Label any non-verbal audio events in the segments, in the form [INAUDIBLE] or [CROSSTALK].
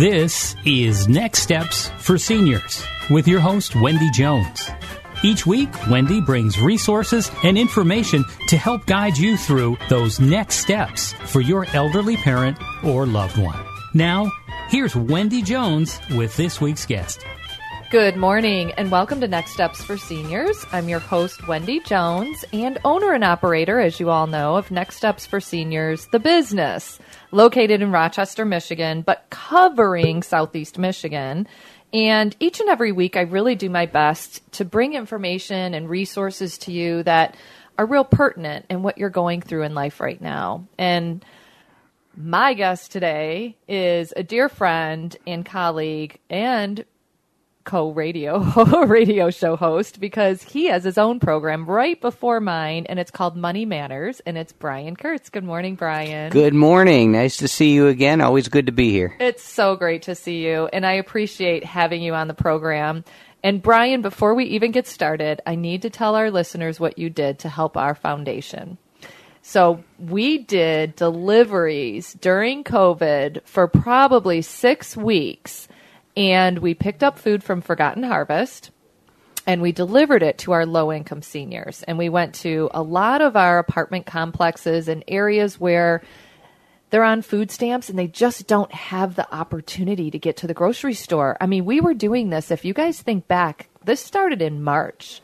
This is Next Steps for Seniors with your host, Wendy Jones. Each week, Wendy brings resources and information to help guide you through those next steps for your elderly parent or loved one. Now, here's Wendy Jones with this week's guest. Good morning and welcome to Next Steps for Seniors. I'm your host, Wendy Jones, and owner and operator, as you all know, of Next Steps for Seniors, the business, located in Rochester, Michigan, but covering Southeast Michigan. And each and every week, I really do my best to bring information and resources to you that are real pertinent in what you're going through in life right now. And my guest today is a dear friend and colleague and co-radio [LAUGHS] radio show host because he has his own program right before mine and it's called Money Matters and it's Brian Kurtz. Good morning, Brian. Good morning. Nice to see you again. Always good to be here. It's so great to see you and I appreciate having you on the program. And Brian, before we even get started, I need to tell our listeners what you did to help our foundation. So we did deliveries during COVID for probably six weeks, and we picked up food from Forgotten Harvest and we delivered it to our low income seniors. And we went to a lot of our apartment complexes and areas where they're on food stamps and they just don't have the opportunity to get to the grocery store. I mean, we were doing this, if you guys think back, this started in March.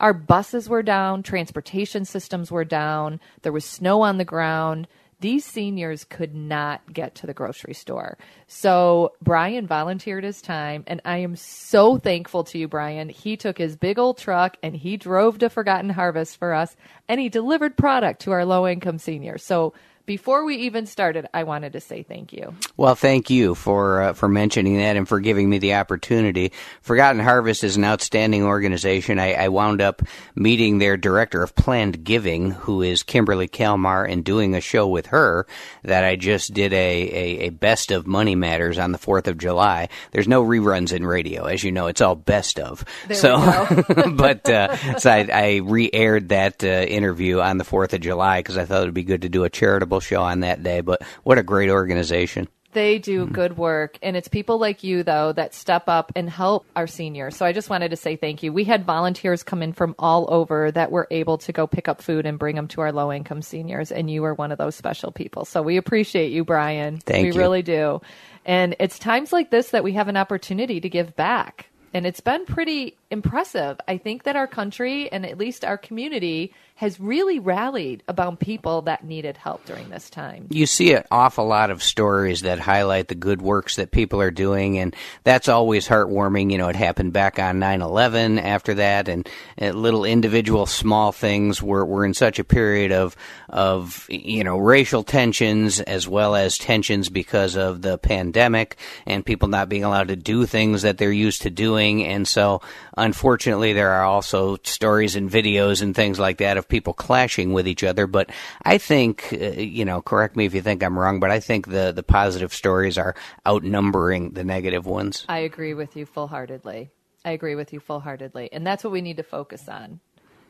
Our buses were down, transportation systems were down, there was snow on the ground. These seniors could not get to the grocery store. So Brian volunteered his time, and I am so thankful to you, Brian. He took his big old truck and he drove to Forgotten Harvest for us, and he delivered product to our low income seniors. So before we even started, I wanted to say thank you. Well, thank you for uh, for mentioning that and for giving me the opportunity. Forgotten Harvest is an outstanding organization. I, I wound up meeting their director of planned giving, who is Kimberly Kalmar, and doing a show with her that I just did a, a, a best of Money Matters on the Fourth of July. There's no reruns in radio, as you know. It's all best of. There so, [LAUGHS] but uh, so I, I re-aired that uh, interview on the Fourth of July because I thought it would be good to do a charitable show on that day. But what a great organization! They do hmm. good work. And it's people like you, though, that step up and help our seniors. So I just wanted to say thank you. We had volunteers come in from all over that were able to go pick up food and bring them to our low income seniors. And you were one of those special people. So we appreciate you, Brian. Thank we you. really do. And it's times like this that we have an opportunity to give back. And it's been pretty impressive. I think that our country and at least our community has really rallied about people that needed help during this time. you see an awful lot of stories that highlight the good works that people are doing, and that's always heartwarming. You know, it happened back on 9 11 after that, and uh, little individual small things. We're, we're in such a period of, of, you know, racial tensions as well as tensions because of the pandemic and people not being allowed to do things that they're used to doing. And so, unfortunately, there are also stories and videos and things like that of people clashing with each other. But I think, uh, you know, correct me if you think I'm wrong, but I think the, the positive stories are outnumbering the negative ones. I agree with you full heartedly. I agree with you full heartedly. And that's what we need to focus on.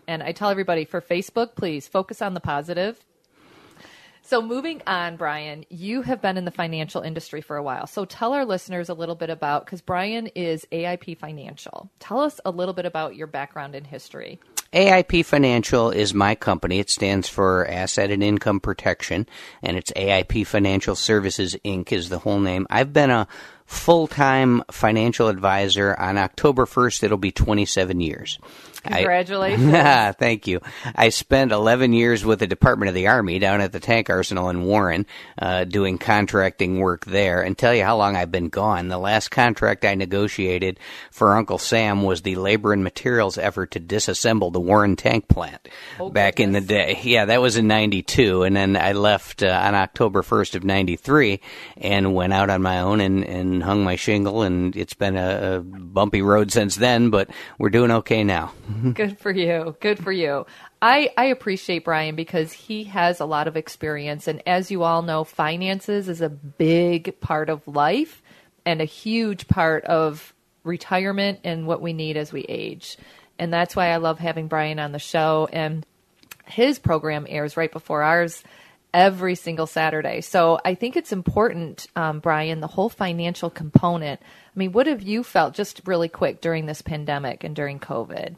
And I tell everybody for Facebook, please focus on the positive. So, moving on, Brian, you have been in the financial industry for a while. So, tell our listeners a little bit about because Brian is AIP Financial. Tell us a little bit about your background and history. AIP Financial is my company. It stands for Asset and Income Protection, and it's AIP Financial Services Inc. is the whole name. I've been a full time financial advisor. On October 1st, it'll be 27 years. Congratulations. I, [LAUGHS] thank you. I spent 11 years with the Department of the Army down at the Tank Arsenal in Warren, uh, doing contracting work there. And tell you how long I've been gone. The last contract I negotiated for Uncle Sam was the labor and materials effort to disassemble the Warren tank plant Oh, back in the day. Yeah, that was in 92. And then I left uh, on October 1st of 93 and went out on my own and, and hung my shingle. And it's been a, a bumpy road since then, but we're doing okay now. [LAUGHS] Good for you. Good for you. I, I appreciate Brian because he has a lot of experience. And as you all know, finances is a big part of life and a huge part of retirement and what we need as we age. And that's why I love having Brian on the show. And his program airs right before ours every single Saturday. So I think it's important, um, Brian, the whole financial component. I mean, what have you felt just really quick during this pandemic and during COVID?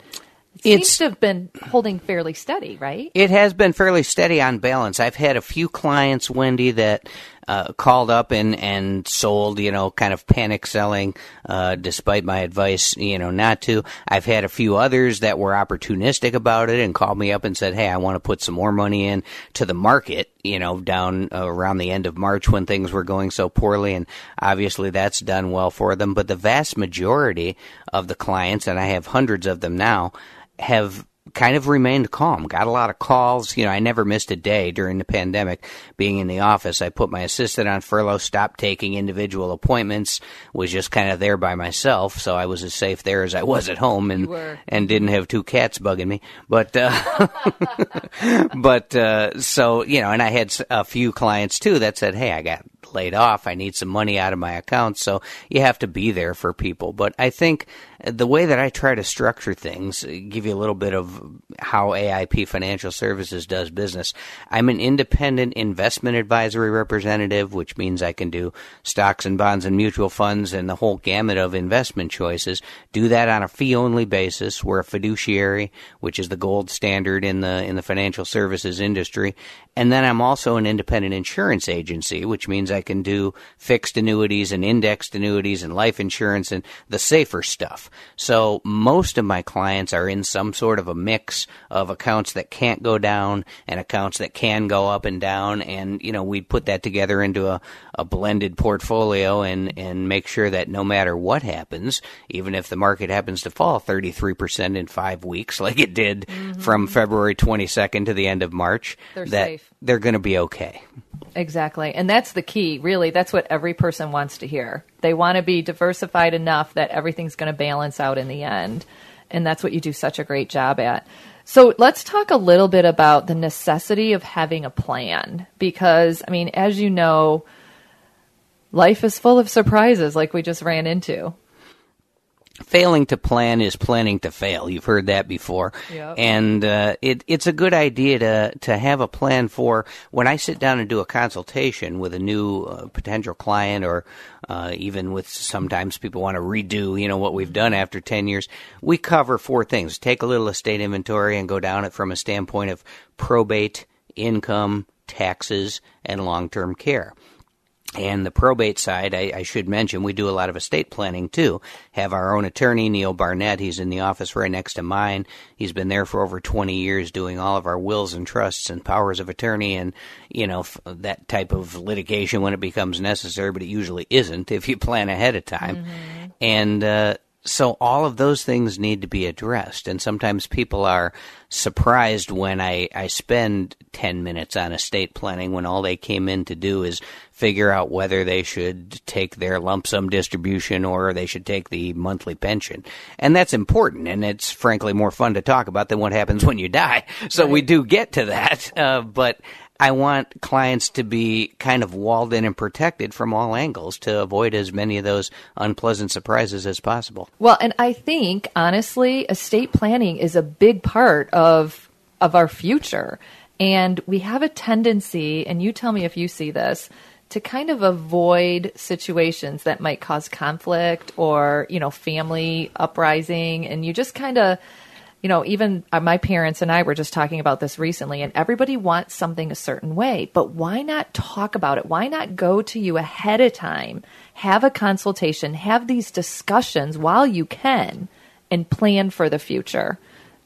It It's- seems to have been holding fairly steady, right? It has been fairly steady on balance. I've had a few clients, Wendy, that uh, called up and, and sold, you know, kind of panic selling, uh, despite my advice, you know, not to. I've had a few others that were opportunistic about it and called me up and said, hey, I want to put some more money in to the market, you know, down uh, around the end of March when things were going so poorly. And obviously that's done well for them. But the vast majority of the clients, and I have hundreds of them now, have kind of remained calm. Got a lot of calls. You know, I never missed a day during the pandemic being in the office. I put my assistant on furlough, stopped taking individual appointments, was just kind of there by myself. So I was as safe there as I was at home and, and didn't have two cats bugging me. But, uh, [LAUGHS] but, uh, so, you know, and I had a few clients too that said, Hey, I got laid off. I need some money out of my account. So you have to be there for people. But I think the way that I try to structure things, uh, give you a little bit of how AIP Financial Services does business. I'm an independent investment advisory representative, which means I can do stocks and bonds and mutual funds and the whole gamut of investment choices. Do that on a fee only basis. We're a fiduciary, which is the gold standard in the in the financial services industry. And then I'm also an independent insurance agency, which means I can do fixed annuities and indexed annuities and life insurance and the safer stuff. So most of my clients are in some sort of a mix of accounts that can't go down and accounts that can go up and down. And, you know, we put that together into a, a blended portfolio and, and make sure that no matter what happens, even if the market happens to fall 33% in five weeks, [LAUGHS] like it did mm-hmm. from February 22nd to the end of March, They're that safe. they're going to be okay. Exactly. And that's the key, really. That's what every person wants to hear. They want to be diversified enough that everything's going to balance out in the end. And that's what you do such a great job at. So let's talk a little bit about the necessity of having a plan. Because, I mean, as you know, life is full of surprises like we just ran into. Failing to plan is planning to fail. You've heard that before, Yep. and uh, it, it's a good idea to to have a plan for when I sit down and do a consultation with a new uh, potential client, or uh, even with sometimes people want to redo, you know, what we've done after ten years. We cover four things: take a little estate inventory and go down it from a standpoint of probate, income, taxes, and long term care. And the probate side, I, I should mention, we do a lot of estate planning too. Have our own attorney, Neil Barnett. He's in the office right next to mine. He's been there for over 20 years doing all of our wills and trusts and powers of attorney and, you know, f- that type of litigation when it becomes necessary, but it usually isn't if you plan ahead of time. And, uh, so all of those things need to be addressed and sometimes people are surprised when I, I spend 10 minutes on estate planning when all they came in to do is figure out whether they should take their lump sum distribution or they should take the monthly pension. And that's important and it's frankly more fun to talk about than what happens when you die. So we do get to that. Uh, but I want clients to be kind of walled in and protected from all angles to avoid as many of those unpleasant surprises as possible. Well, and I think honestly, estate planning is a big part of of our future. And we have a tendency, and you tell me if you see this, to kind of avoid situations that might cause conflict or, you know, family uprising and you just kind of you know, even uh, my parents and I were just talking about this recently, and everybody wants something a certain way. But why not talk about it? Why not go to you ahead of time, have a consultation, have these discussions while you can, and plan for the future?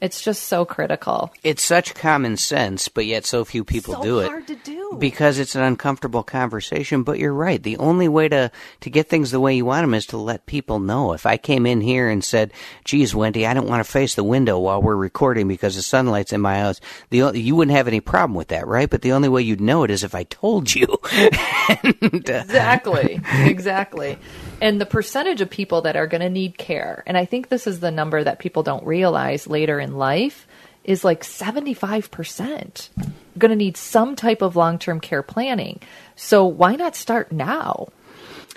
It's just so critical. It's such common sense, but yet so few people So do it. hard to do. Because it's an uncomfortable conversation, but you're right. The only way to, to get things the way you want them is to let people know. If I came in here and said, geez, Wendy, I don't want to face the window while we're recording because the sunlight's in my house, the, you wouldn't have any problem with that, right? But the only way you'd know it is if I told you. [LAUGHS] And, uh, exactly [LAUGHS] exactly and the percentage of people that are going to need care and i think this is the number that people don't realize later in life is like 75% going to need some type of long-term care planning. So why not start now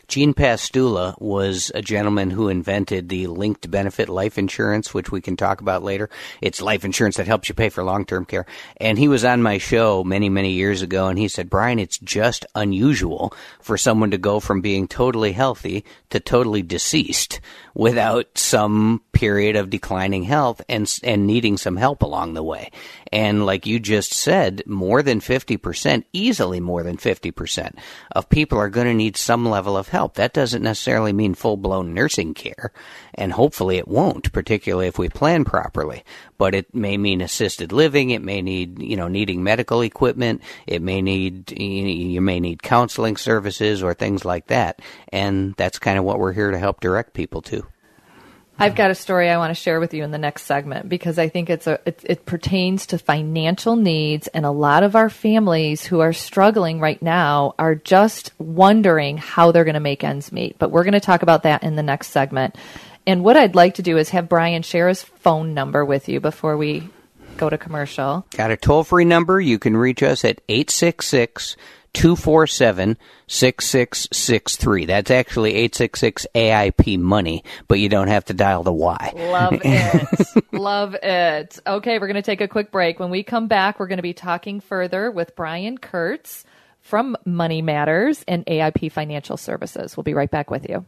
Gene Pastula was a gentleman who invented the linked benefit life insurance, which we can talk about later. It's life insurance that helps you pay for long term care. And he was on my show many, many years ago, and he said, Brian, it's just unusual for someone to go from being totally healthy to totally deceased without some period of declining health and, and needing some help along the way. And like you just said, more than 50%, easily more than 50% of people are going to need some level of help. That doesn't necessarily mean full blown nursing care. And hopefully it won't, particularly if we plan properly. But it may mean assisted living. It may need, you know, needing medical equipment. It may need, you may need counseling services or things like that. And that's kind of what we're here to help direct people to. I've got a story I want to share with you in the next segment because I think it's a it, it pertains to financial needs and a lot of our families who are struggling right now are just wondering how they're going to make ends meet. But we're going to talk about that in the next segment. And what I'd like to do is have Brian share his phone number with you before we go to commercial. Got a toll free number. You can reach us at 866 247 6663. That's actually 866 AIP money, but you don't have to dial the Y. Love [LAUGHS] it. Love it. Okay, we're going to take a quick break. When we come back, we're going to be talking further with Brian Kurtz from Money Matters and AIP Financial Services. We'll be right back with you.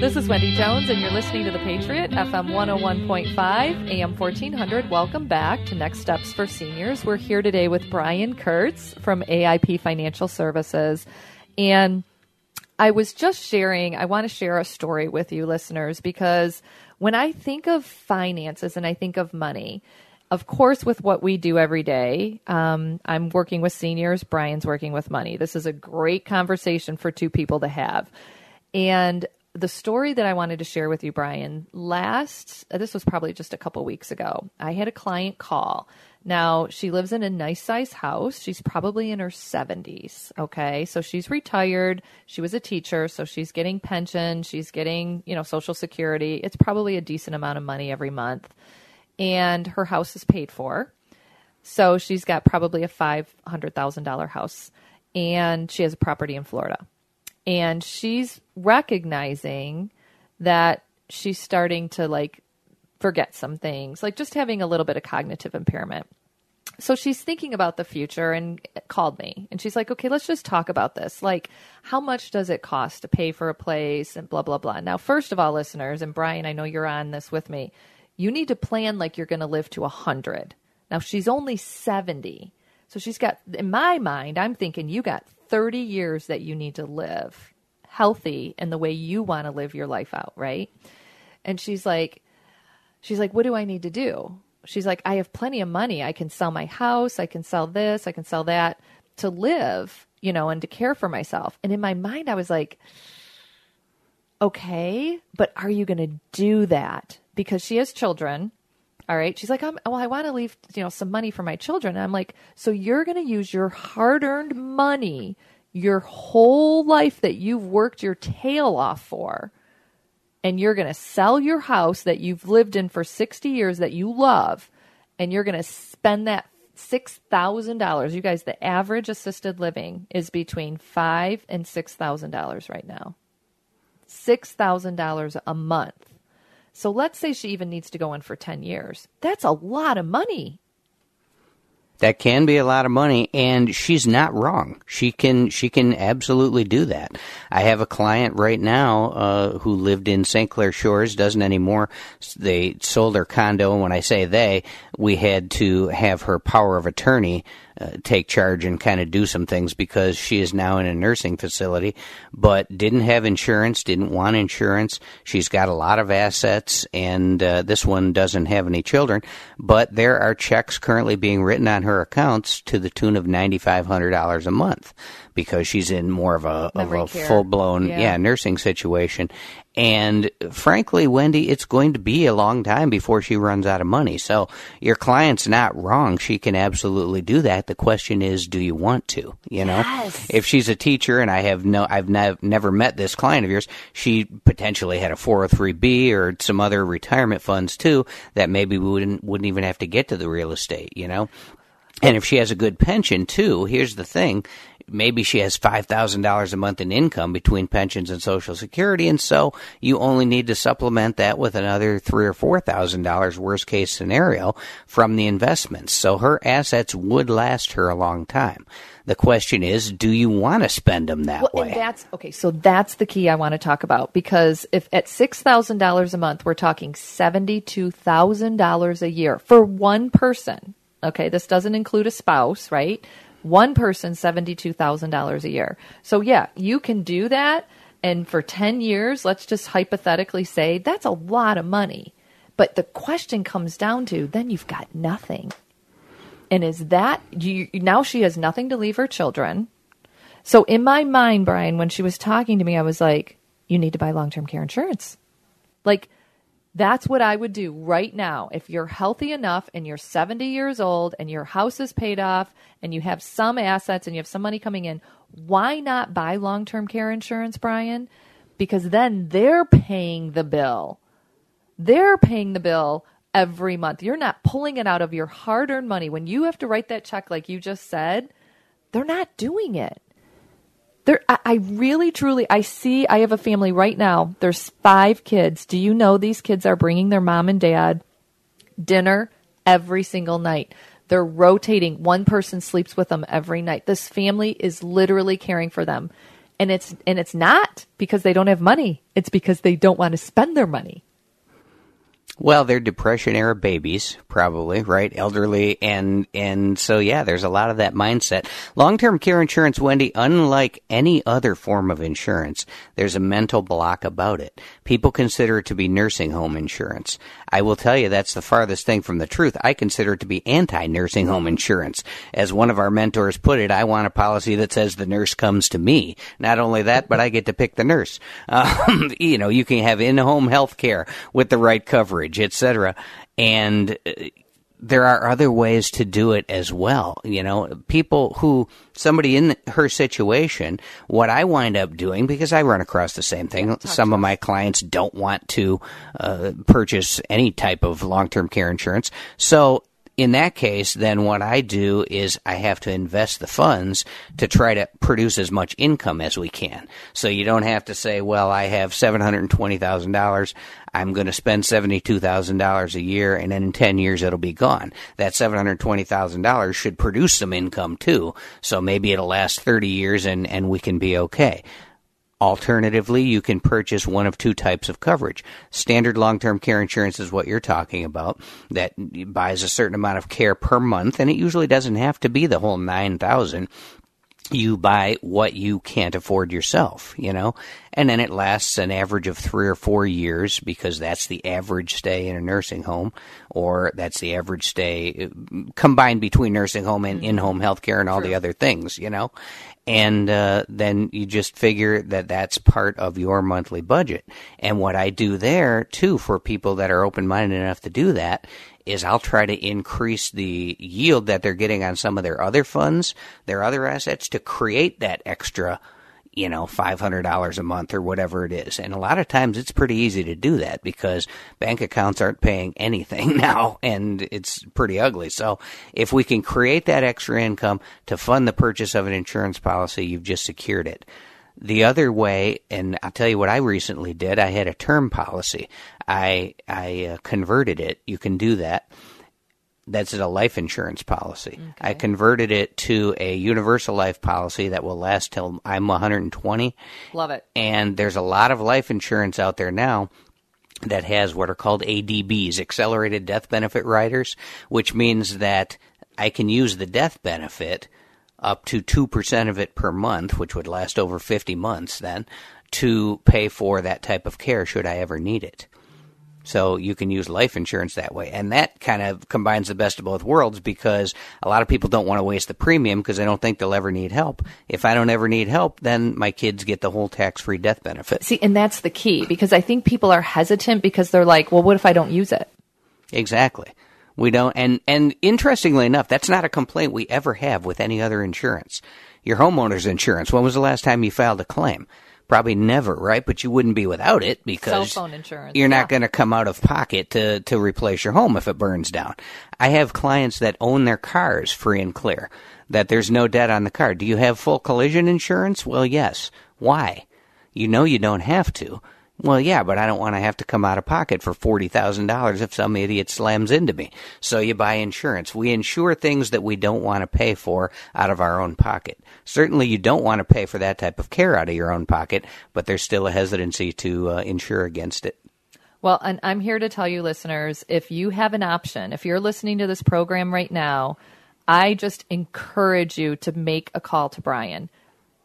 This is Wendy Jones, and you're listening to The Patriot, FM 101.5, AM 1400. Welcome back to Next Steps for Seniors. We're here today with Brian Kurtz from AIP Financial Services. And I was just sharing, I want to share a story with you, listeners, because when I think of finances and I think of money, of course, with what we do every day, um, I'm working with seniors, Brian's working with money. This is a great conversation for two people to have. And the story that I wanted to share with you, Brian, last, uh, this was probably just a couple weeks ago. I had a client call. Now, she lives in a nice size house. She's probably in her 70s. Okay. So she's retired. She was a teacher. So she's getting pension. She's getting, you know, Social Security. It's probably a decent amount of money every month. And her house is paid for. So she's got probably a $500,000 house. And she has a property in Florida and she's recognizing that she's starting to like forget some things, like just having a little bit of cognitive impairment. So she's thinking about the future and called me and she's like, okay, let's just talk about this. Like, how much does it cost to pay for a place and blah, blah, blah. Now, first of all, listeners, and Brian, I know you're on this with me, you need to plan like you're going to live to 100. Now, she's only 70. So she's got, in my mind, I'm thinking you got 30 years that you need to live healthy and the way you want to live your life out, right? And she's like, she's like, what do I need to do? She's like, I have plenty of money. I can sell my house. I can sell this. I can sell that to live, you know, and to care for myself. And in my mind, I was like, okay, but are you going to do that? Because she has children. All right. She's like, well, I want to leave, you know, some money for my children. And I'm like, so you're going to use your hard earned money your whole life that you've worked your tail off for, and you're going to sell your house that you've lived in for 60 years that you love, and you're going to spend that $6,000. You guys, the average assisted living is between five and $6,000 right now. $6,000 a month. So let's say she even needs to go in for 10 years. That's a lot of money. That can be a lot of money, and she's not wrong. She can she can absolutely do that. I have a client right now uh, who lived in St. Clair Shores, doesn't anymore. They sold their condo, and when I say they, we had to have her power of attorney uh, take charge and kind of do some things because she is now in a nursing facility, but didn't have insurance, didn't want insurance. She's got a lot of assets, and uh, this one doesn't have any children. But there are checks currently being written on her accounts to the tune of ninety five hundred dollars a month because she's in more of a, of a full blown yeah. yeah nursing situation. And frankly, Wendy, it's going to be a long time before she runs out of money. So your client's not wrong. She can absolutely do that. The question is, do you want to? You know, yes. if she's a teacher and I have no, I've nev- never met this client of yours, she potentially had a 403b or some other retirement funds too that maybe we wouldn't, wouldn't even have to get to the real estate, you know? And if she has a good pension too, here's the thing maybe she has $5,000 a month in income between pensions and social security. And so you only need to supplement that with another three or $4,000 worst case scenario from the investments. So her assets would last her a long time. The question is, do you want to spend them that well, way? That's okay. So that's the key I want to talk about because if at six thousand dollars a month, we're talking seventy-two thousand dollars a year for one person. Okay, this doesn't include a spouse, right? One person, $72,000 a year. So, yeah, you can do that. And for 10 years, let's just hypothetically say that's a lot of money. But the question comes down to then you've got nothing. And is that you, now she has nothing to leave her children? So, in my mind, Brian, when she was talking to me, I was like, you need to buy long term care insurance. Like, that's what I would do right now. If you're healthy enough and you're 70 years old and your house is paid off and you have some assets and you have some money coming in, why not buy long term care insurance, Brian? Because then they're paying the bill. They're paying the bill every month. You're not pulling it out of your hard earned money. When you have to write that check, like you just said, they're not doing it. There, I, I really, truly, I see. I have a family right now. There's five kids. Do you know these kids are bringing their mom and dad dinner every single night? They're rotating. One person sleeps with them every night. This family is literally caring for them. And it's and it's not because they don't have money. It's because they don't want to spend their money. Well, they're depression era babies, probably, right? Elderly and and so yeah, there's a lot of that mindset. Long-term care insurance, Wendy, unlike any other form of insurance, there's a mental block about it. People consider it to be nursing home insurance. I will tell you that's the farthest thing from the truth. I consider it to be anti-nursing home insurance. As one of our mentors put it, I want a policy that says the nurse comes to me. Not only that, but I get to pick the nurse. [LAUGHS] Um, you know, you can have in-home health care with the right coverage, etc. And uh, there are other ways to do it as well. You know, people who, somebody in her situation, what I wind up doing, because I run across the same thing, some of my clients don't want to uh, purchase any type of long term care insurance. So in that case, then what I do is I have to invest the funds to try to produce as much income as we can. So you don't have to say, well, I have $720,000. I'm going to spend $72,000 a year and then in 10 years it'll be gone. That $720,000 should produce some income too. So maybe it'll last 30 years and, and we can be okay. Alternatively, you can purchase one of two types of coverage. Standard long-term care insurance is what you're talking about that buys a certain amount of care per month and it usually doesn't have to be the whole 9000 you buy what you can't afford yourself, you know, and then it lasts an average of three or four years because that's the average stay in a nursing home, or that's the average stay uh, combined between nursing home and in home health care and all the other things, you know? And uh, then you just figure that that's part of your monthly budget. And what I do there too for people that are open minded enough to do that is I'll try to increase the yield that they're getting on some of their other funds, their other assets to create that extra you know, $500 a month or whatever it is. And a lot of times it's pretty easy to do that because bank accounts aren't paying anything [LAUGHS] now and it's pretty ugly. So if we can create that extra income to fund the purchase of an insurance policy, you've just secured it. The other way, and I'll tell you what I recently did, I had a term policy. I, I uh, converted it. You can do that that's a life insurance policy. Okay. I converted it to a universal life policy that will last till I'm 120. Love it. And there's a lot of life insurance out there now that has what are called ADBs, accelerated death benefit riders, which means that I can use the death benefit up to 2% of it per month, which would last over 50 months then, to pay for that type of care should I ever need it. So you can use life insurance that way. And that kind of combines the best of both worlds because a lot of people don't want to waste the premium because they don't think they'll ever need help. If I don't ever need help, then my kids get the whole tax free death benefit. See, and that's the key because I think people are hesitant because they're like, well, what if I don't use it? Exactly. We don't, and, and interestingly enough, that's not a complaint we ever have with any other insurance. Your homeowner's insurance, when was the last time you filed a claim? Probably never, right? But you wouldn't be without it because cell phone insurance. You're yeah. not going to come out of pocket to to replace your home if it burns down. I have clients that own their cars free and clear. That there's no debt on the car. Do you have full collision insurance? Well, yes. Why? You know you don't have to. Well, yeah, but I don't want to have to come out of pocket for $40,000 if some idiot slams into me. So you buy insurance. We insure things that we don't want to pay for out of our own pocket. Certainly you don't want to pay for that type of care out of your own pocket, but there's still a hesitancy to uh, insure against it. Well, and I'm here to tell you, listeners, if you have an option, if you're listening to this program right now, I just encourage you to make a call to Brian.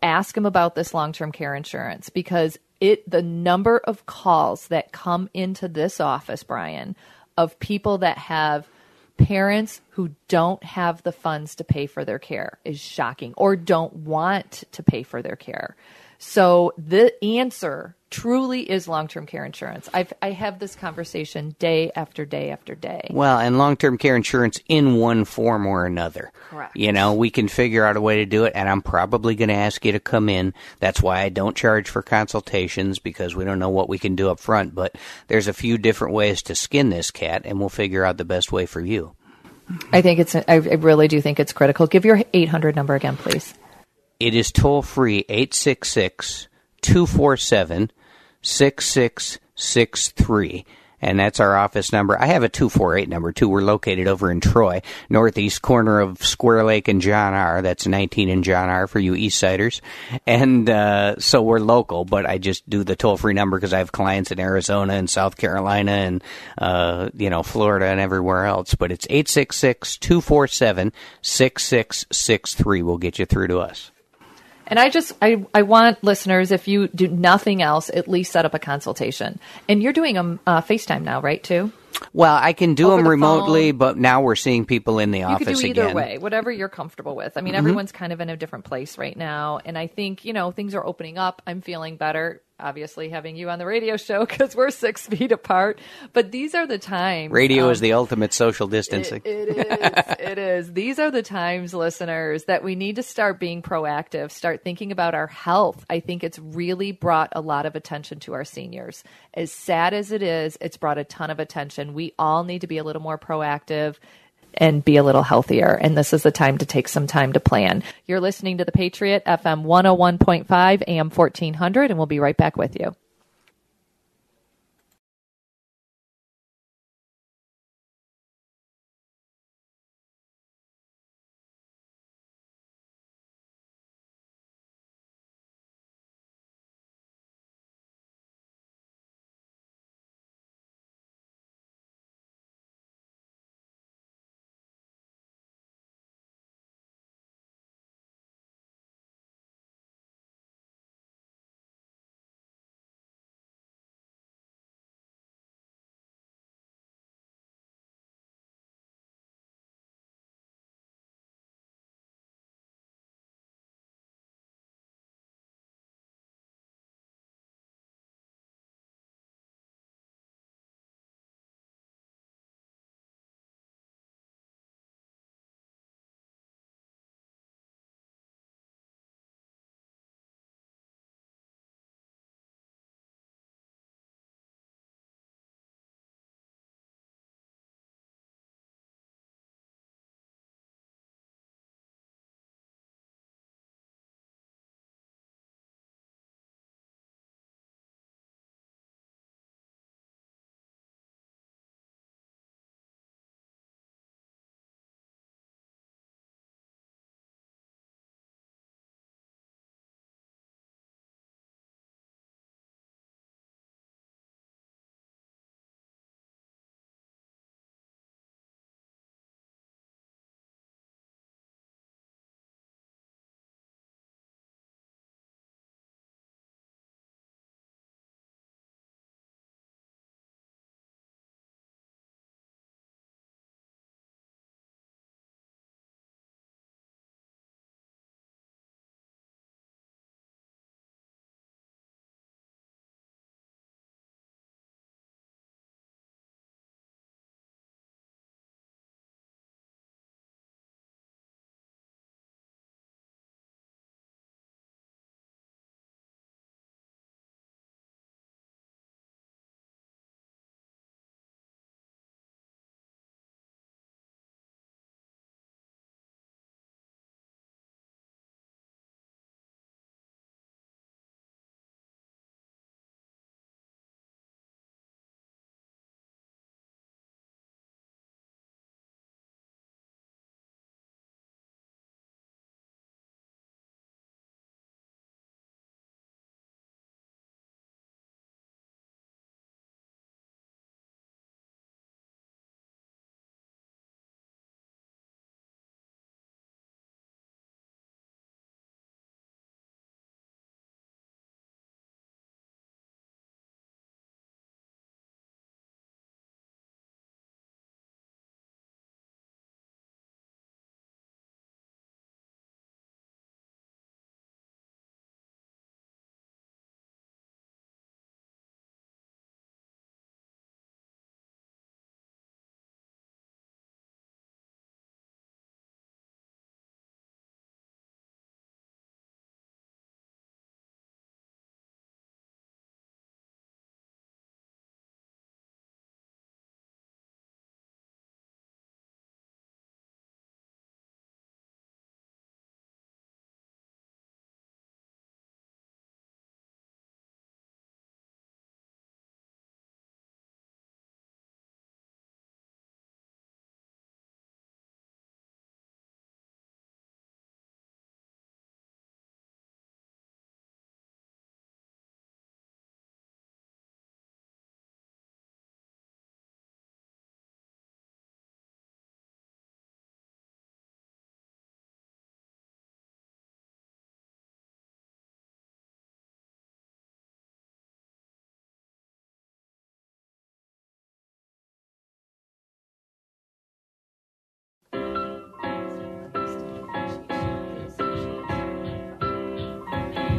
Ask him about this long term care insurance because it the number of calls that come into this office, Brian, of people that have parents who don't have the funds to pay for their care is shocking or don't want to pay for their care. So the answer truly is long-term care insurance. I've, I have this conversation day after day after day. Well, and long-term care insurance in one form or another. Correct. You know, we can figure out a way to do it, and I'm probably going to ask you to come in. That's why I don't charge for consultations because we don't know what we can do up front. But there's a few different ways to skin this cat, and we'll figure out the best way for you. I think it's. I really do think it's critical. Give your 800 number again, please. It is toll free 866 247 6663. and that's our office number. I have a 248 number too. We're located over in Troy, northeast corner of Square Lake and John R. That's 19 and John R. for you East Siders. And uh, so we're local, but I just do the toll free number because I have clients in Arizona and South Carolina and, uh, you know, Florida and everywhere else. But it's 866 247 6663 will get you through to us. And I just I, I want listeners, if you do nothing else, at least set up a consultation. And you're doing a uh, FaceTime now, right? Too. Well, I can do Over them the remotely, phone. but now we're seeing people in the You office do either again. way, whatever you're comfortable with. I mean, everyone's kind of in a different place right now, and I think you know things are opening up. I'm feeling better. Obviously, having you on the radio show [LAUGHS] because we're six feet apart. But these are the times. Radio um, is the ultimate social distancing. It, it is. [LAUGHS] it is. These are the times, listeners, that we need to start being proactive, start thinking about our health. I think it's really brought a lot of attention to our seniors. As sad as it is, it's brought a ton of attention. We all need to be a little more proactive and be a little healthier. And this is the time to take some time to plan. You're listening to The Patriot, FM 101.5, AM 1400, and we'll be right back with you.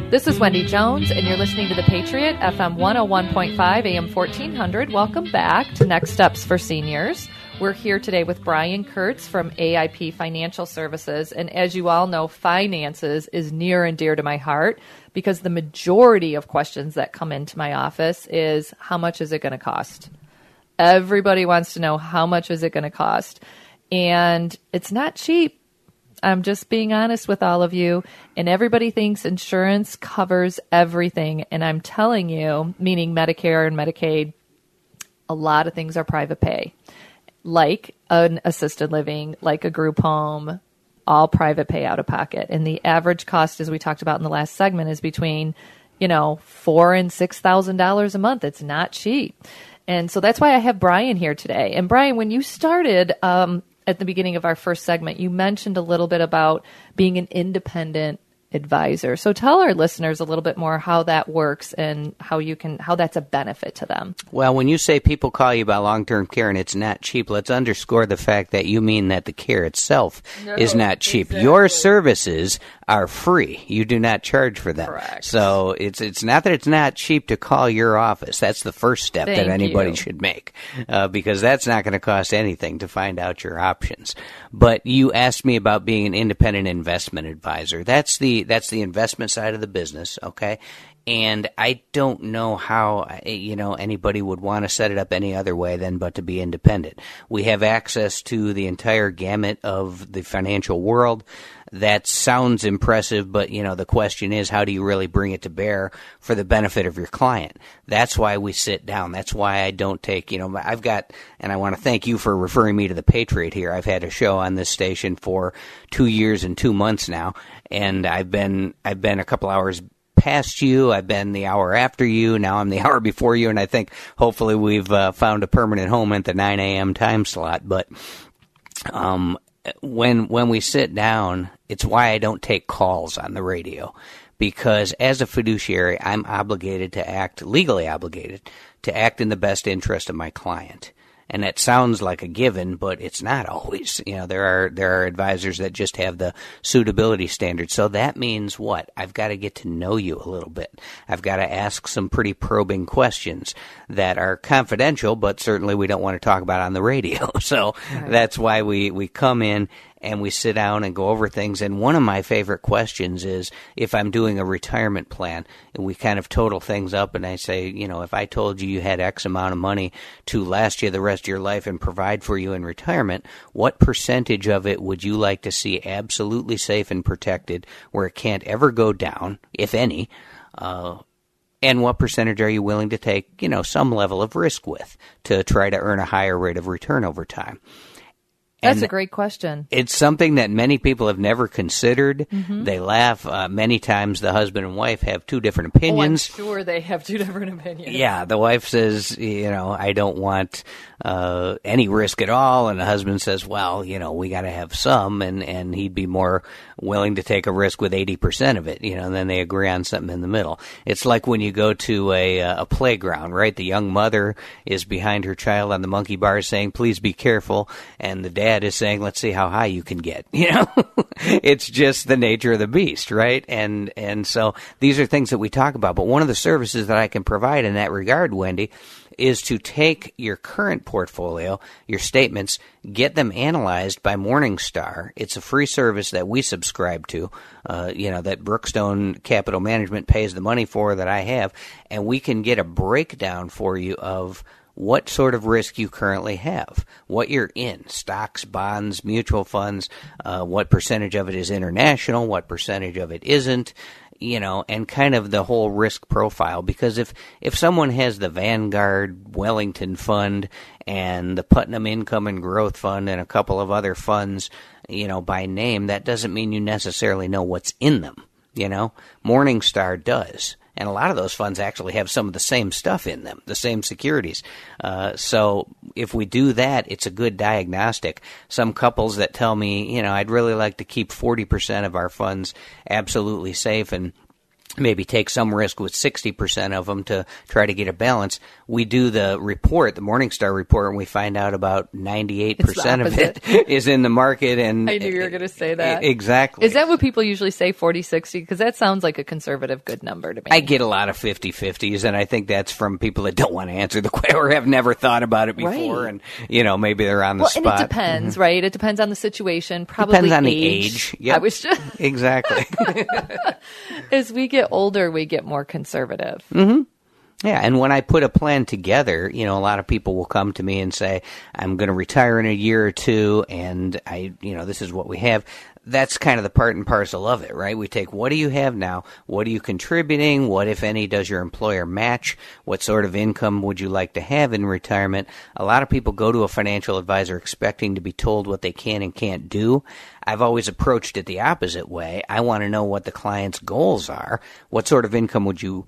This is Wendy Jones, and you're listening to The Patriot, FM 101.5, AM 1400. Welcome back to Next Steps for Seniors. We're here today with Brian Kurtz from AIP Financial Services. And as you all know, finances is near and dear to my heart because the majority of questions that come into my office is how much is it going to cost? Everybody wants to know how much is it going to cost? And it's not cheap. I'm just being honest with all of you. And everybody thinks insurance covers everything. And I'm telling you, meaning Medicare and Medicaid, a lot of things are private pay, like an assisted living, like a group home, all private pay out of pocket. And the average cost, as we talked about in the last segment, is between, you know, four and six thousand dollars a month. It's not cheap. And so that's why I have Brian here today. And Brian, when you started um, at the beginning of our first segment, you mentioned a little bit about being an independent advisor. So tell our listeners a little bit more how that works and how you can how that's a benefit to them. Well, when you say people call you about long-term care and it's not cheap, let's underscore the fact that you mean that the care itself no, is not cheap. Exactly. Your services are free. You do not charge for them. Correct. So it's it's not that it's not cheap to call your office. That's the first step Thank that anybody you. should make uh, because that's not going to cost anything to find out your options. But you asked me about being an independent investment advisor. That's the that's the investment side of the business. Okay, and I don't know how you know anybody would want to set it up any other way than but to be independent. We have access to the entire gamut of the financial world. That sounds impressive, but you know the question is how do you really bring it to bear for the benefit of your client? That's why we sit down. That's why I don't take you know I've got and I want to thank you for referring me to the Patriot here. I've had a show on this station for two years and two months now, and I've been I've been a couple hours past you. I've been the hour after you. Now I'm the [LAUGHS] hour before you, and I think hopefully we've uh, found a permanent home at the 9 a.m. time slot. But um, when when we sit down, it's why I don't take calls on the radio because as a fiduciary, I'm obligated to act legally obligated to act in the best interest of my client and that sounds like a given, but it's not [LAUGHS] always. You know, there are there are advisors that just have the suitability standard. So that means what? I've got to get to know you a little bit. I've got to ask some pretty probing questions that are confidential, but certainly we don't want to talk about on the radio. [LAUGHS] So right. that's why we we come in and we sit down and go over things. And one of my favorite questions is if I'm doing a retirement plan and we kind of total things up and I say, you know, if I told you you had X amount of money to last you the rest of your life and provide for you in retirement, what percentage of it would you like to see absolutely safe and protected where it can't ever go down, if any? Uh, and what percentage are you willing to take, you know, some level of risk with to try to earn a higher rate of return over time? That's and a great question. It's something that many people have never considered. Mm-hmm. They laugh. Uh, many times the husband and wife have two different opinions. Oh, I'm sure they have two different opinions. Yeah, the wife says, you know, I don't want uh, any risk at all, and the husband says, well, you know, we got to have some, and and he'd be more willing to take a risk with eighty percent of it, you know. And then they agree on something in the middle. It's like when you go to a a playground, right? The young mother is behind her child on the monkey bars, saying, "Please be careful," and the dad is saying, "Let's see how high you can get." [LAUGHS] You know, it's just the nature of the beast, right? And and so these are things that we talk about. But one of the services that I can provide in that regard, Wendy, is to take your current portfolio, your statements, get them analyzed by Morningstar. It's a free service that we subscribe to, uh, you know, that Brookstone Capital Management pays the money for that I have, and we can get a breakdown for you of what sort of risk you currently have, what you're in, stocks, bonds, mutual funds, uh, what percentage of it is international, what percentage of it isn't, you know, and kind of the whole risk profile. Because if if someone has the Vanguard Wellington Fund and the Putnam Income and Growth Fund and a couple of other funds, you know, by name, that doesn't mean you necessarily know what's in them. You know, Morningstar does. And a lot of those funds actually have some of the same stuff in them, the same securities. Uh, so if we do that, it's a good diagnostic. Some couples that tell me, you know, I'd really like to keep 40% of our funds absolutely safe and maybe take some risk with 60% of them to try to get a balance. We do the report, the Morningstar report, and we find out about 98% of it [LAUGHS] is in the market. And I knew you were going to say that. Exactly. Is that what people usually say, 40 60? Because that sounds like a conservative good number to me. I get a lot of 50 50s, and I think that's from people that don't want to answer the [LAUGHS] question or have never thought about it before. Right. And, you know, maybe they're on the well, spot. and it depends, mm-hmm. right? It depends on the situation. Probably Depends on age. the age. I was just exactly. [LAUGHS] as we get older, we get more conservative. Mm-hmm. Yeah, and when I put a plan together, you know, a lot of people will come to me and say, "I'm going to retire in a year or two, and I, you know, this is what we have." That's kind of the part and parcel of it, right? We take what do you have now? What are you contributing? What, if any, does your employer match? What sort of income would you like to have in retirement? A lot of people go to a financial advisor expecting to be told what they can and can't do. I've always approached it the opposite way. I want to know what the client's goals are. What sort of income would you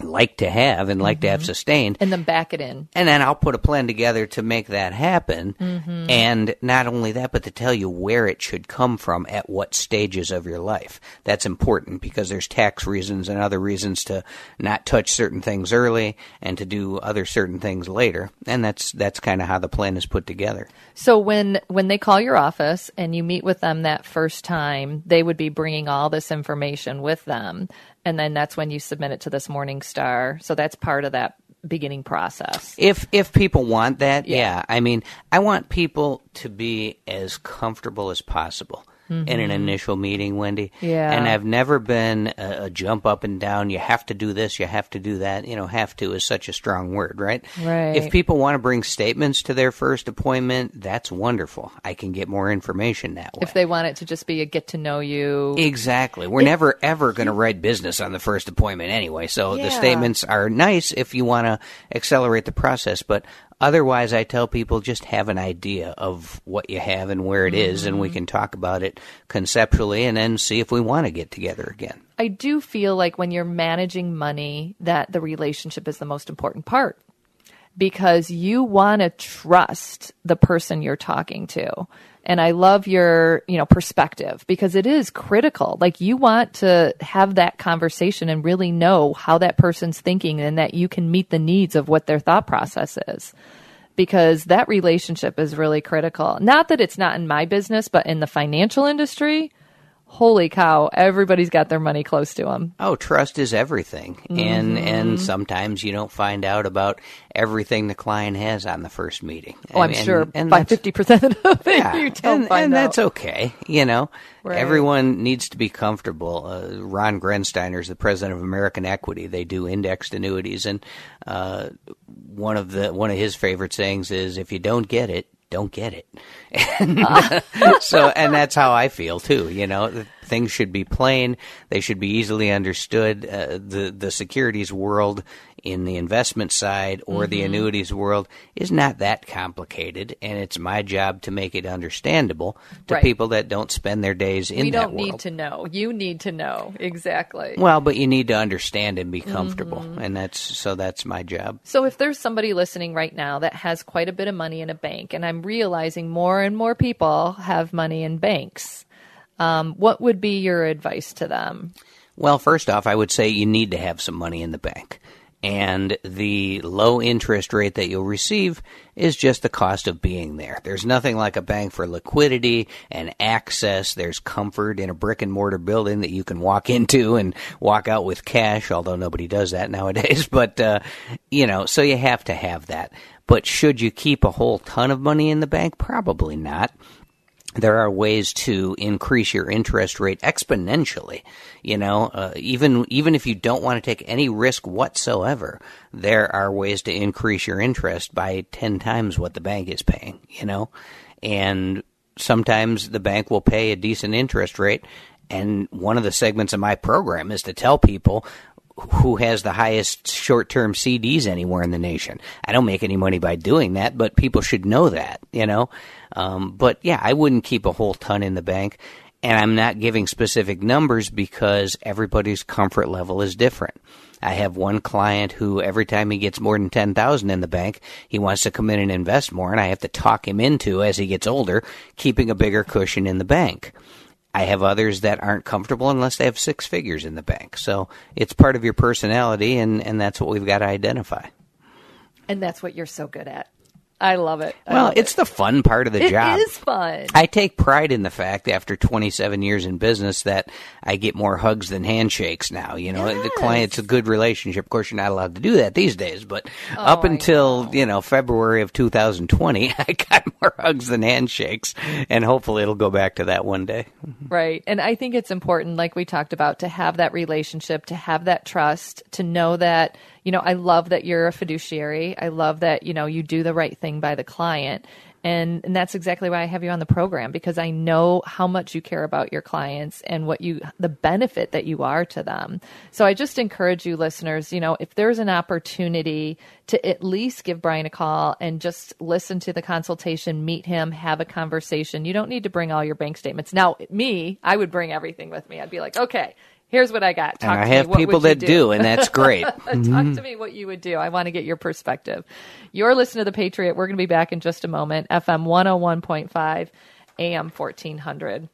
like to have and like to have mm-hmm. sustained? And then back it in. and then I'll put a plan together to make that happen. Mm-hmm. And not only that, but to tell you where it should come from at what stages of your life. That's important because there's tax reasons and other reasons to not touch certain things early and to do other certain things later. And that's that's kind of how the plan is put together. So when when they call your office and you meet with them that first time, they would be bringing all this information with them, and then that's when you submit it to this Morningstar. So that's part of that beginning process. If if people want that, Yeah. yeah. I mean, I want people to be as comfortable as possible in an initial meeting, Wendy. Mm-hmm. Yeah. And I've never been a, a jump up and down. You have to do this. You have to do that. You know, have to is such a strong word, right? Right. If people want to bring statements to their first appointment, that's wonderful. I can get more information that way. If they want it to just be a get to know you, Exactly. We're never ever going to write business on the first appointment anyway. So Yeah. the statements are nice if you want to accelerate the process, but otherwise I tell people just have an idea of what you have and where it is, and we Mm-hmm. can talk about it conceptually and then see if we want to get together again. I do feel like when you're managing money, that the relationship is the most important part because you want to trust the person you're talking to. And I love your, you know, perspective because it is critical. Like you want to have that conversation and really know how that person's thinking and that you can meet the needs of what their thought process is. Because that relationship is really critical. Not that it's not in my business, but in the financial industry, holy cow, everybody's got their money close to them. Oh, trust is everything, and Mm-hmm. and sometimes you don't find out about everything the client has on the first meeting. Oh, I'm sure and by 50% of it yeah, you don't and, find and out. that's okay. You know, Right. everyone needs to be comfortable. Uh, Ron Grensteiner is the president of American Equity. They do indexed annuities, and uh, one of the one of his favorite sayings is, "If you don't get it." Don't get it, [LAUGHS] and so and that's how I feel too. You know, things should be plain; they should be easily understood. Uh, the the securities world in the investment side or the Mm-hmm. annuities world is not that complicated, and it's my job to make it understandable to Right. people that don't spend their days in we that don't need to know. You need to know. Exactly. Well, but you need to understand and be comfortable, Mm-hmm. and that's so that's my job. So if there's somebody listening right now that has quite a bit of money in a bank, and I'm realizing more and more people have money in banks, um, what would be your advice to them? Well, first off, I would say you need to have some money in the bank. And the low interest rate that you'll receive is just the cost of being there. There's nothing like a bank for liquidity and access. There's comfort in a brick and mortar building that you can walk [LAUGHS] into and walk out with cash, although nobody does that nowadays. [LAUGHS] But, uh, you know, so you have to have that. But should you keep a whole ton of money in the bank? Probably not there are ways to increase your interest rate exponentially. You know, uh, even even if you don't want to take any risk whatsoever, there are ways to increase your interest by ten times what the bank is paying. You know, and sometimes the bank will pay a decent interest rate. And one of the segments of my program is to tell people who has the highest short-term CDs anywhere in the nation. I don't make any money by doing that, but people should know that, you know. Um, but yeah, I wouldn't keep a whole ton in the bank, and I'm not giving specific numbers because everybody's comfort level is different. I have one client who every time he gets more than 10,000 in the bank, he wants to come in and invest more and I have to talk him into as he gets older keeping a bigger cushion in the bank I have others that aren't comfortable unless they have six figures in the bank. So it's part of your personality, and, and that's what we've got to identify. And that's what you're so good at. I love it. I well, love it's it. the fun part of the It job. It is fun. I take pride in the fact after 27 years in business that I get more hugs than handshakes now. You know, the client's a good relationship. Of course, you're not allowed to do that these days, but Oh, up until, you know, February of 2020, [LAUGHS] I got more hugs than handshakes, and hopefully it'll go back to that one day. Right. And I think it's important, like we talked about, to have that relationship, to have that trust, to know that, you know, I love that you're a fiduciary. I love that, you know, you do the right thing by the client. And, and that's exactly why I have you on the program because I know how much you care about your clients and what you, the benefit that you are to them. So I just encourage you listeners, you know, if there's an opportunity to at least give Brian a call and just listen to the consultation, meet him, have a conversation. You don't need to bring all your bank statements. Now, me, I would bring everything with me. I'd be like, okay, here's what I got. Talk And I to me. have What people would you that do, and that's great. [LAUGHS] Talk to mm-hmm. me what you would do. I want to get your perspective. You're listening to The Patriot. We're going to be back in just a moment. FM 101.5, AM 1400.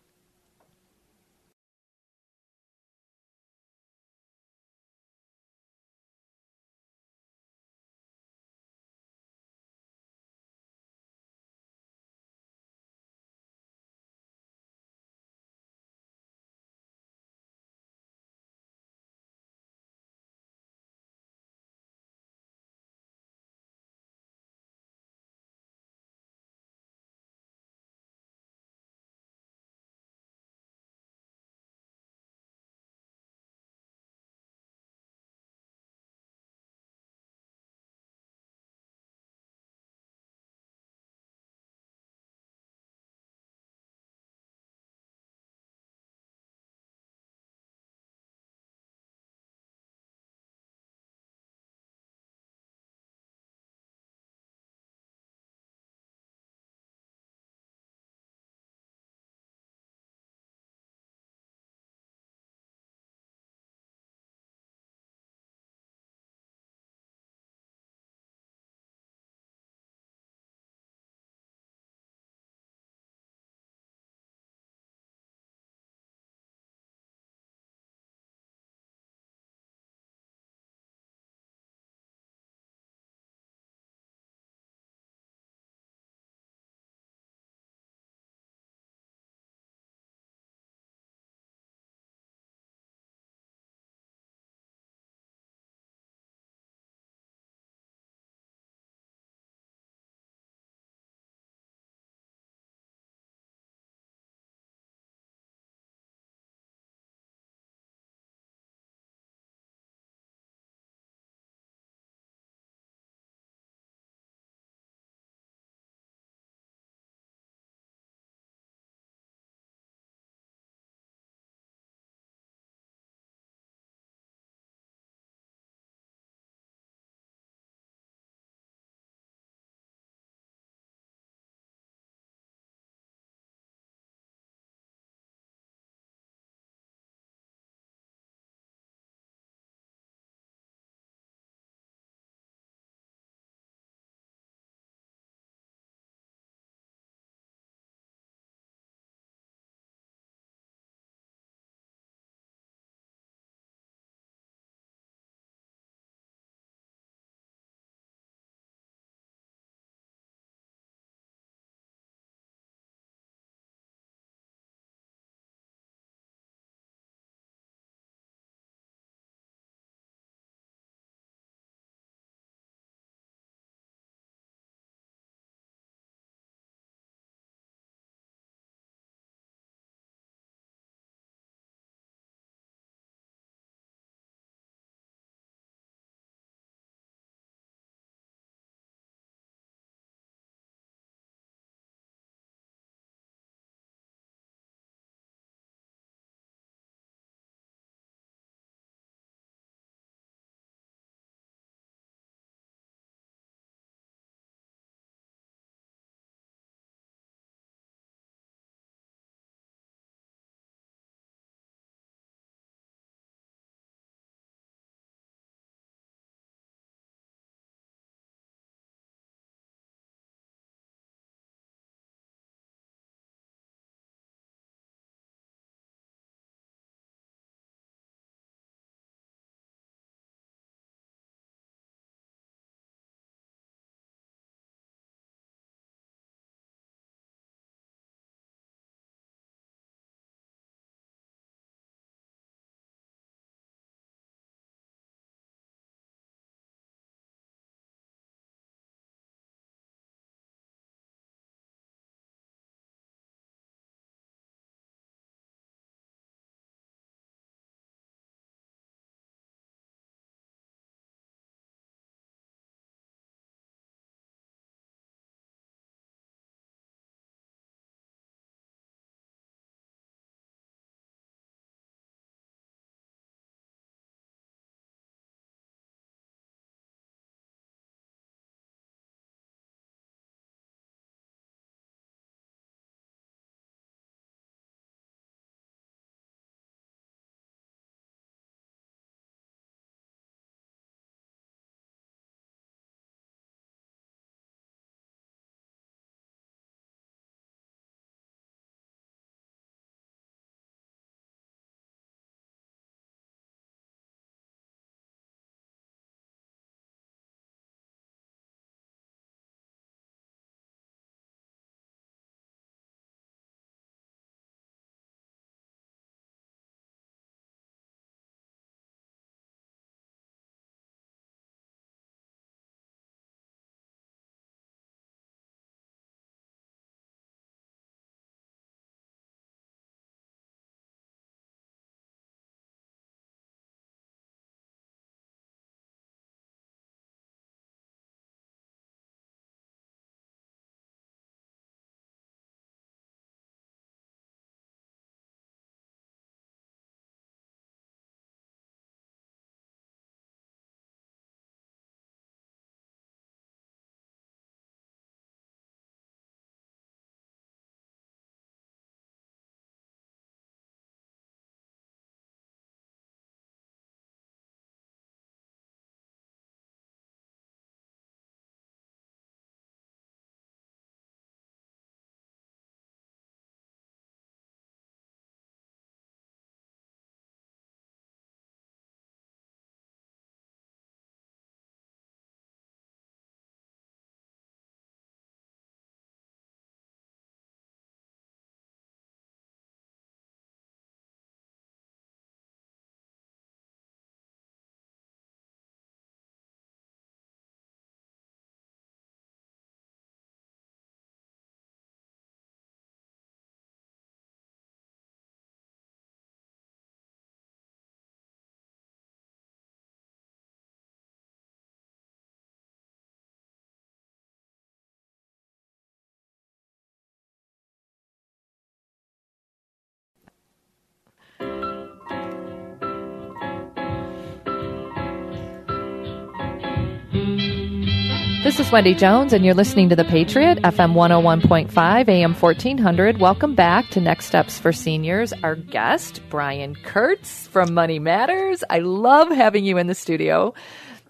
This is Wendy Jones, and you're listening to The Patriot, FM 101.5, AM 1400. Welcome back to Next Steps for Seniors. Our guest, Brian Kurtz from Money Matters. I love having you in the studio.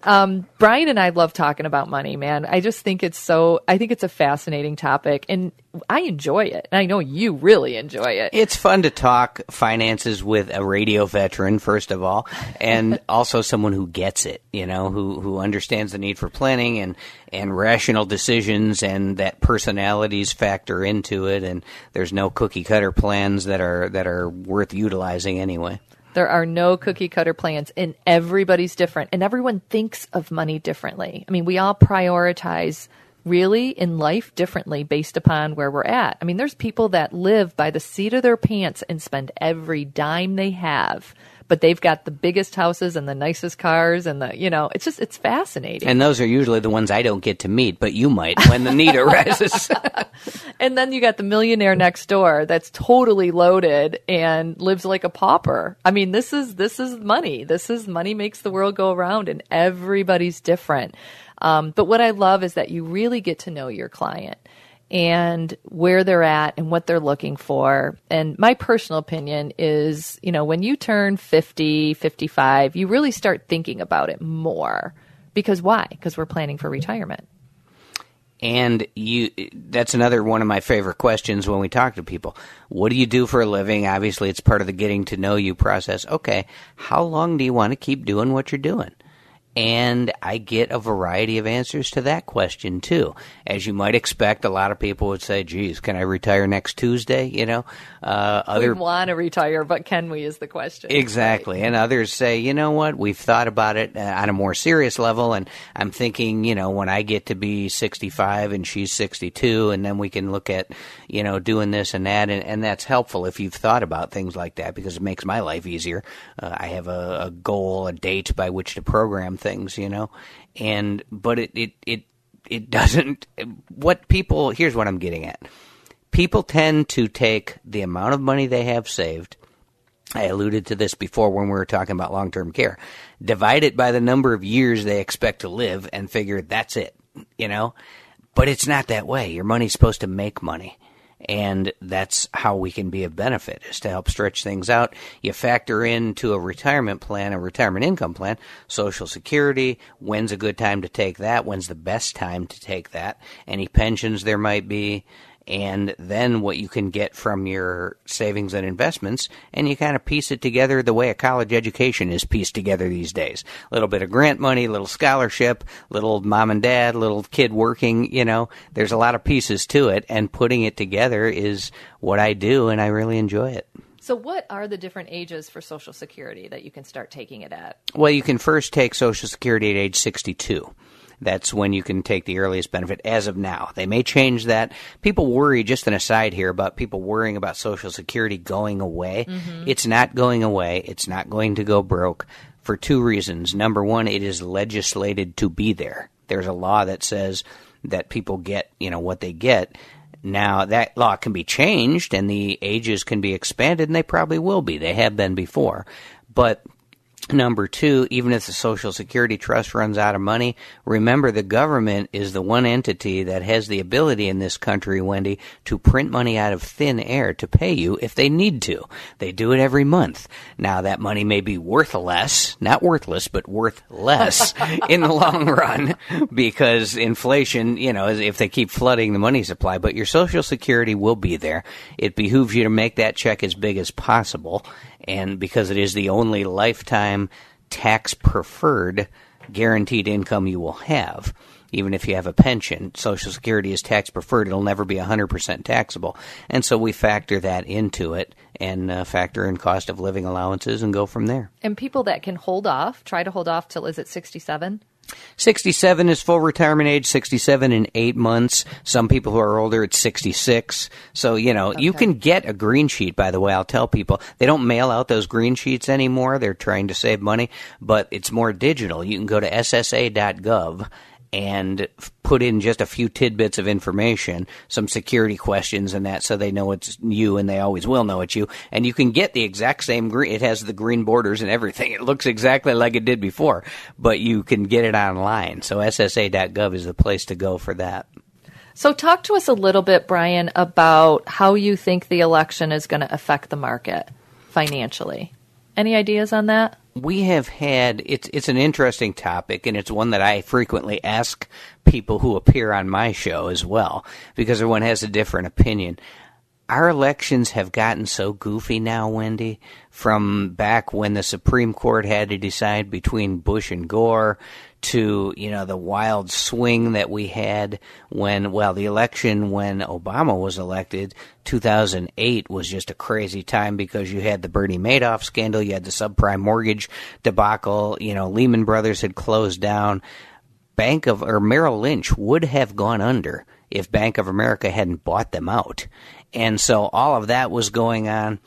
Um, Brian and I love talking about money, man. I just think it's so, I think it's a fascinating topic and I enjoy it. And I know you really enjoy it. It's fun to talk finances with a radio veteran, first of all, and [LAUGHS] also someone who gets it, you know, who, who understands the need for planning and, and rational decisions and that personalities factor into it. And there's no cookie cutter plans that are, that are worth utilizing anyway. There are no cookie cutter plans, and everybody's different, and everyone thinks of money differently. I mean, we all prioritize really in life differently based upon where we're at. I mean, there's people that live by the seat of their pants and spend every dime they have but they've got the biggest houses and the nicest cars and the you know it's just it's fascinating. And those are usually the ones i don't get to meet but you might when the need arises. [LAUGHS] And then you got the millionaire next door that's totally loaded and lives like a pauper. I mean this is this is money. This is money makes the world go around and everybody's different. Um, but what i love is that you really get to know your client and where they're at and what they're looking for. And my personal opinion is, you know, when you turn 50, 55, you really start thinking about it more. Because why? Because we're planning for retirement. And you that's another one of my favorite questions when we talk to people. What do you do for a living? Obviously, it's part of the getting to know you process. Okay, how long do you want to keep doing what you're doing? And I get a variety of answers to that question too. As you might expect, a lot of people would say, geez, can I retire next Tuesday? You know, uh, other we want to retire, but can we is the question. Exactly. Right. And others say, you know what, we've thought about it uh, on a more serious level. And I'm thinking, you know, when I get to be 65 and she's 62, and then we can look at, you know, doing this and that. And, and that's helpful if you've thought about things like that because it makes my life easier. Uh, I have a, a goal, a date by which to program things, you know, and but it it it it [LAUGHS] doesn't. What people here's what I'm getting at. People tend to take the amount of money they have saved. I alluded to this before when we were talking about long term care. Divide it by the number of years they expect to live and figure that's it, you know? But it's not that way. Your money's supposed to make money and that's how we can be of benefit is to help stretch things out. You factor into a retirement plan, a retirement income plan, Social Security. When's a good time to take that? When's the best time to take that? Any pensions there might be, and then what you can get from your savings and investments, and you kind of piece it together the way a college education is pieced together these days. A little bit of grant money, a little scholarship, little mom and dad, little kid working, you know, there's a lot of pieces to it, and putting it together is what I do, and I really enjoy it. So, what are the different ages for Social Security that you can start taking it at? Well, you can first take Social Security at age 62 that's when you can take the earliest benefit as of now. They may change that. People worry, just an aside here, about people worrying about Social Security going away. Mm-hmm. It's not going away. It's not going to go broke for two reasons. Number one, it is legislated to be there. There's a law that says that people get, you know, what they get. Now, that law can be changed and the ages can be expanded, and they probably will be. They have been before. But Number two, even if the Social Security Trust runs out of money, remember the government is the one entity that has the ability in this country, Wendy, to print money out of thin air to pay you if they need to. They do it every month. Now that money may be worth less, not worthless, but worth less [LAUGHS] in the long run because inflation, you know, if they keep flooding the money supply, but your Social Security will be there. It behooves you to make that check as big as possible and because it is the only lifetime tax preferred guaranteed income you will have. Even if you have a pension, Social Security is tax preferred. It'll never be 100% taxable. And so we factor that into it and uh, factor in cost of living allowances and go from there. And people that can hold off, try to hold off till is it 67? 67 is full retirement age, 67 in eight months. Some people who are older, it's 66. So, you know, okay. you can get a green sheet, by the way. I'll tell people they don't mail out those green sheets anymore. They're trying to save money, but it's more digital. You can go to ssa.gov and put in just a few tidbits of information, some security questions and that, so they know it's you and they always will know it's you. And you can get the exact same green. It has the green borders and everything. [LAUGHS] It looks exactly like it did before, but you can get it online. So SSA.gov is the place to go for that. So, talk to us a little bit, Brian, about how you think the election is going to affect the market financially. Any ideas on that? we have had it's it's an interesting topic and it's one that I frequently ask people who appear on my show as well because everyone has a different opinion. Our elections have gotten so goofy now, Wendy, from back when the Supreme Court had to decide between Bush and Gore to, you know, the wild swing that we had when, well, the election when Obama was elected, 2008 was just a crazy time because you had the Bernie Madoff scandal, you had the subprime mortgage debacle, you know, Lehman Brothers had closed down. Bank of, or Merrill Lynch would have gone under if Bank of America hadn't bought them out. And so all of that was going on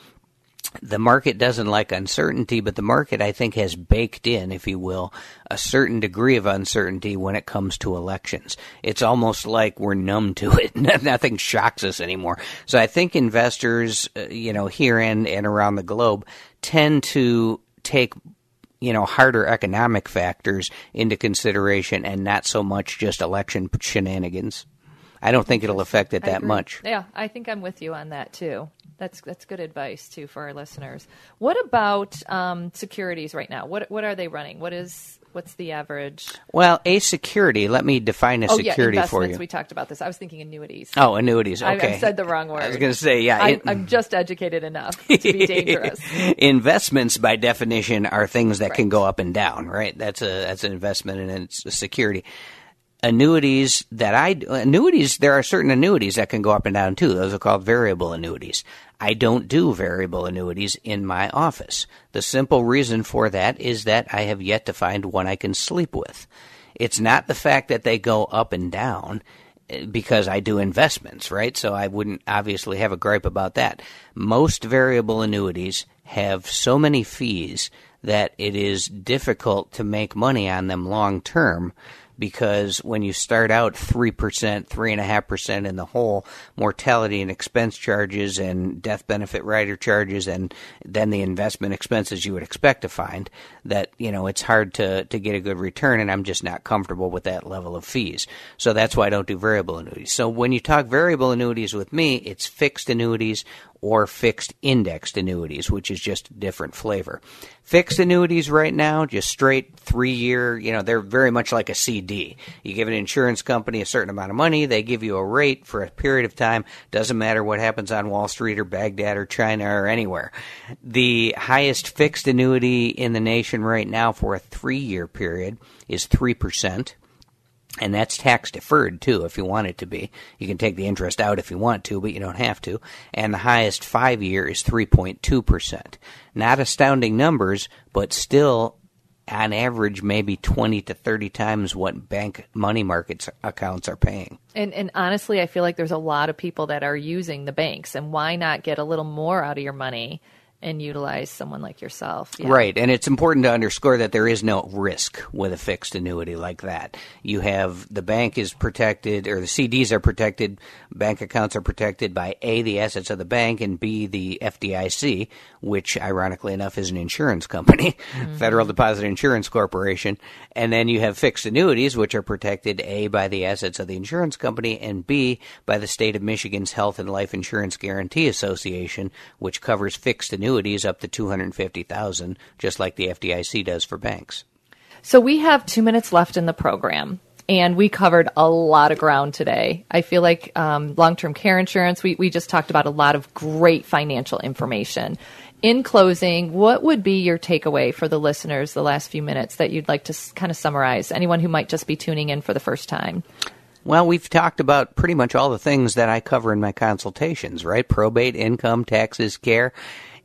the market doesn't like uncertainty, but the market, I think, has baked in, if you will, a certain degree of uncertainty when it comes to elections. It's almost like we're numb to [LAUGHS] it. Nothing shocks us anymore. So I think investors, uh, you know, here and, and around the globe tend to take you know harder economic factors into consideration and not so much just election shenanigans. I don't think it'll affect it that much. Yeah, I think I'm with you on that too. That's that's good advice too for our listeners. What about um, securities right now? What what are they running? What is what's the average? Well, a security. Let me define a oh, security yeah, for you. We talked about this. I was thinking annuities. Oh, annuities. Okay, I, I said the wrong word. I was going to say, yeah. I, am just educated enough [LAUGHS] to be dangerous. Investments, by definition, are things that right. can go up and down. Right. That's a that's an investment and it's a security annuities that I annuities there are certain annuities that can go up and down too. Those are called variable annuities. I don't do variable annuities in my office. The simple reason for that is that I have yet to find one I can sleep with. It's not the fact that they go up and down eh, because I do investments, right? So I wouldn't obviously have a gripe about that. Most variable annuities have so many fees that it is difficult to make money on them long term because when you start out 3%, 3.5% in the hole, mortality and expense charges and death benefit rider charges and then the investment expenses you would expect to find, that, you know, it's hard to, to get a good return and I'm just not comfortable with that level of fees. So that's why I don't do variable annuities. So when you talk variable annuities with me, it's fixed annuities or fixed indexed annuities, which is just a different flavor. Fixed annuities right now, just straight three year, you know, they're very much like a CD. You give an insurance company a certain amount of money, they give you a rate for a period of time. Doesn't matter what happens on Wall Street or Baghdad or China or anywhere. The highest fixed annuity in the nation right now for a three year period is 3% and that's tax deferred too if you want it to be. You can take the interest out if you want to but you don't have to. And the highest 5 year is 3.2% not astounding numbers but still on average maybe 20 to 30 times what bank money markets accounts are paying. And and honestly i feel like there's a lot of people that are using the banks and why not get a little more out of your money and utilize someone like yourself. Yeah. Right. And it's important to underscore that there is no risk with a fixed annuity like that. You have the bank is protected, or the CDs are protected, bank accounts are protected by A, the assets of the bank, and B, the FDIC, which ironically enough is an insurance company, [LAUGHS] mm-hmm. Federal Deposit Insurance Corporation. And then you have fixed annuities, which are protected A, by the assets of the insurance company, and B, by the state of Michigan's Health and Life Insurance Guarantee Association, which covers fixed annuities annuities up to 250,000 just like the FDIC does for banks. So we have 2 minutes left in the program and we covered a lot of ground today. I feel like um, long term care insurance, we, we just talked about a lot of great financial information. In closing, what would be your takeaway for the listeners the last few minutes that you'd like to s- kind of summarize? Anyone who might just be tuning in for the first time? Well, we've talked about pretty much all the things that I cover in my consultations, right? Probate, income, taxes, care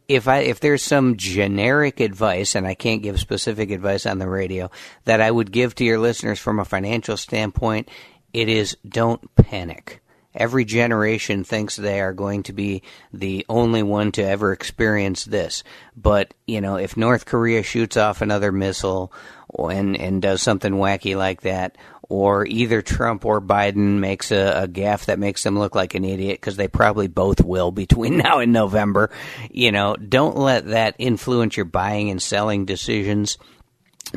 if I if there's some generic advice, and I can't give specific advice on the radio, that I would give to your listeners from a financial standpoint, it is don't panic. Every generation thinks they are going to be the only one to ever experience this. But, you know, if North Korea shoots off another missile and, and does something wacky like that, or either Trump or Biden makes a, a gaffe that makes them look like an idiot because they probably both will between [LAUGHS] now and November. You know, don't let that influence your buying and selling decisions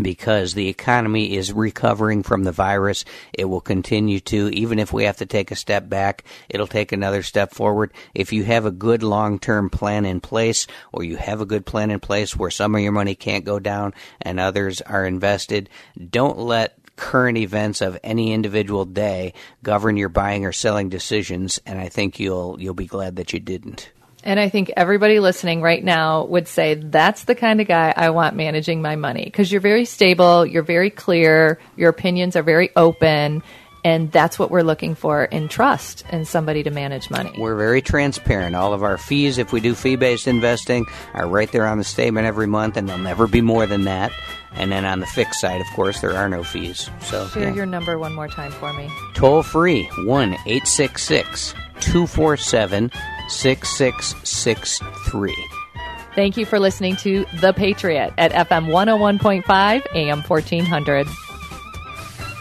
because the economy is recovering from the virus. It will continue to, even if we have to take a step back, it'll take another step forward. If you have a good long term plan in place, or you have a good plan in place where some of your money can't go down and others are invested, don't let current events of any individual day govern your buying or selling decisions and I think you'll you'll be glad that you didn't. And I think everybody listening right now would say that's the kind of guy I want managing my money because you're very stable, you're very clear, your opinions are very open, and that's what we're looking for in trust in somebody to manage money. We're very transparent. All of our fees, if we do fee based investing, are right there on the statement every month, and they'll never be more than that. And then on the fixed side, of course, there are no fees. So Share yeah. your number one more time for me. toll free 1 866 247 6663. Thank you for listening to The Patriot at FM 101.5 AM 1400.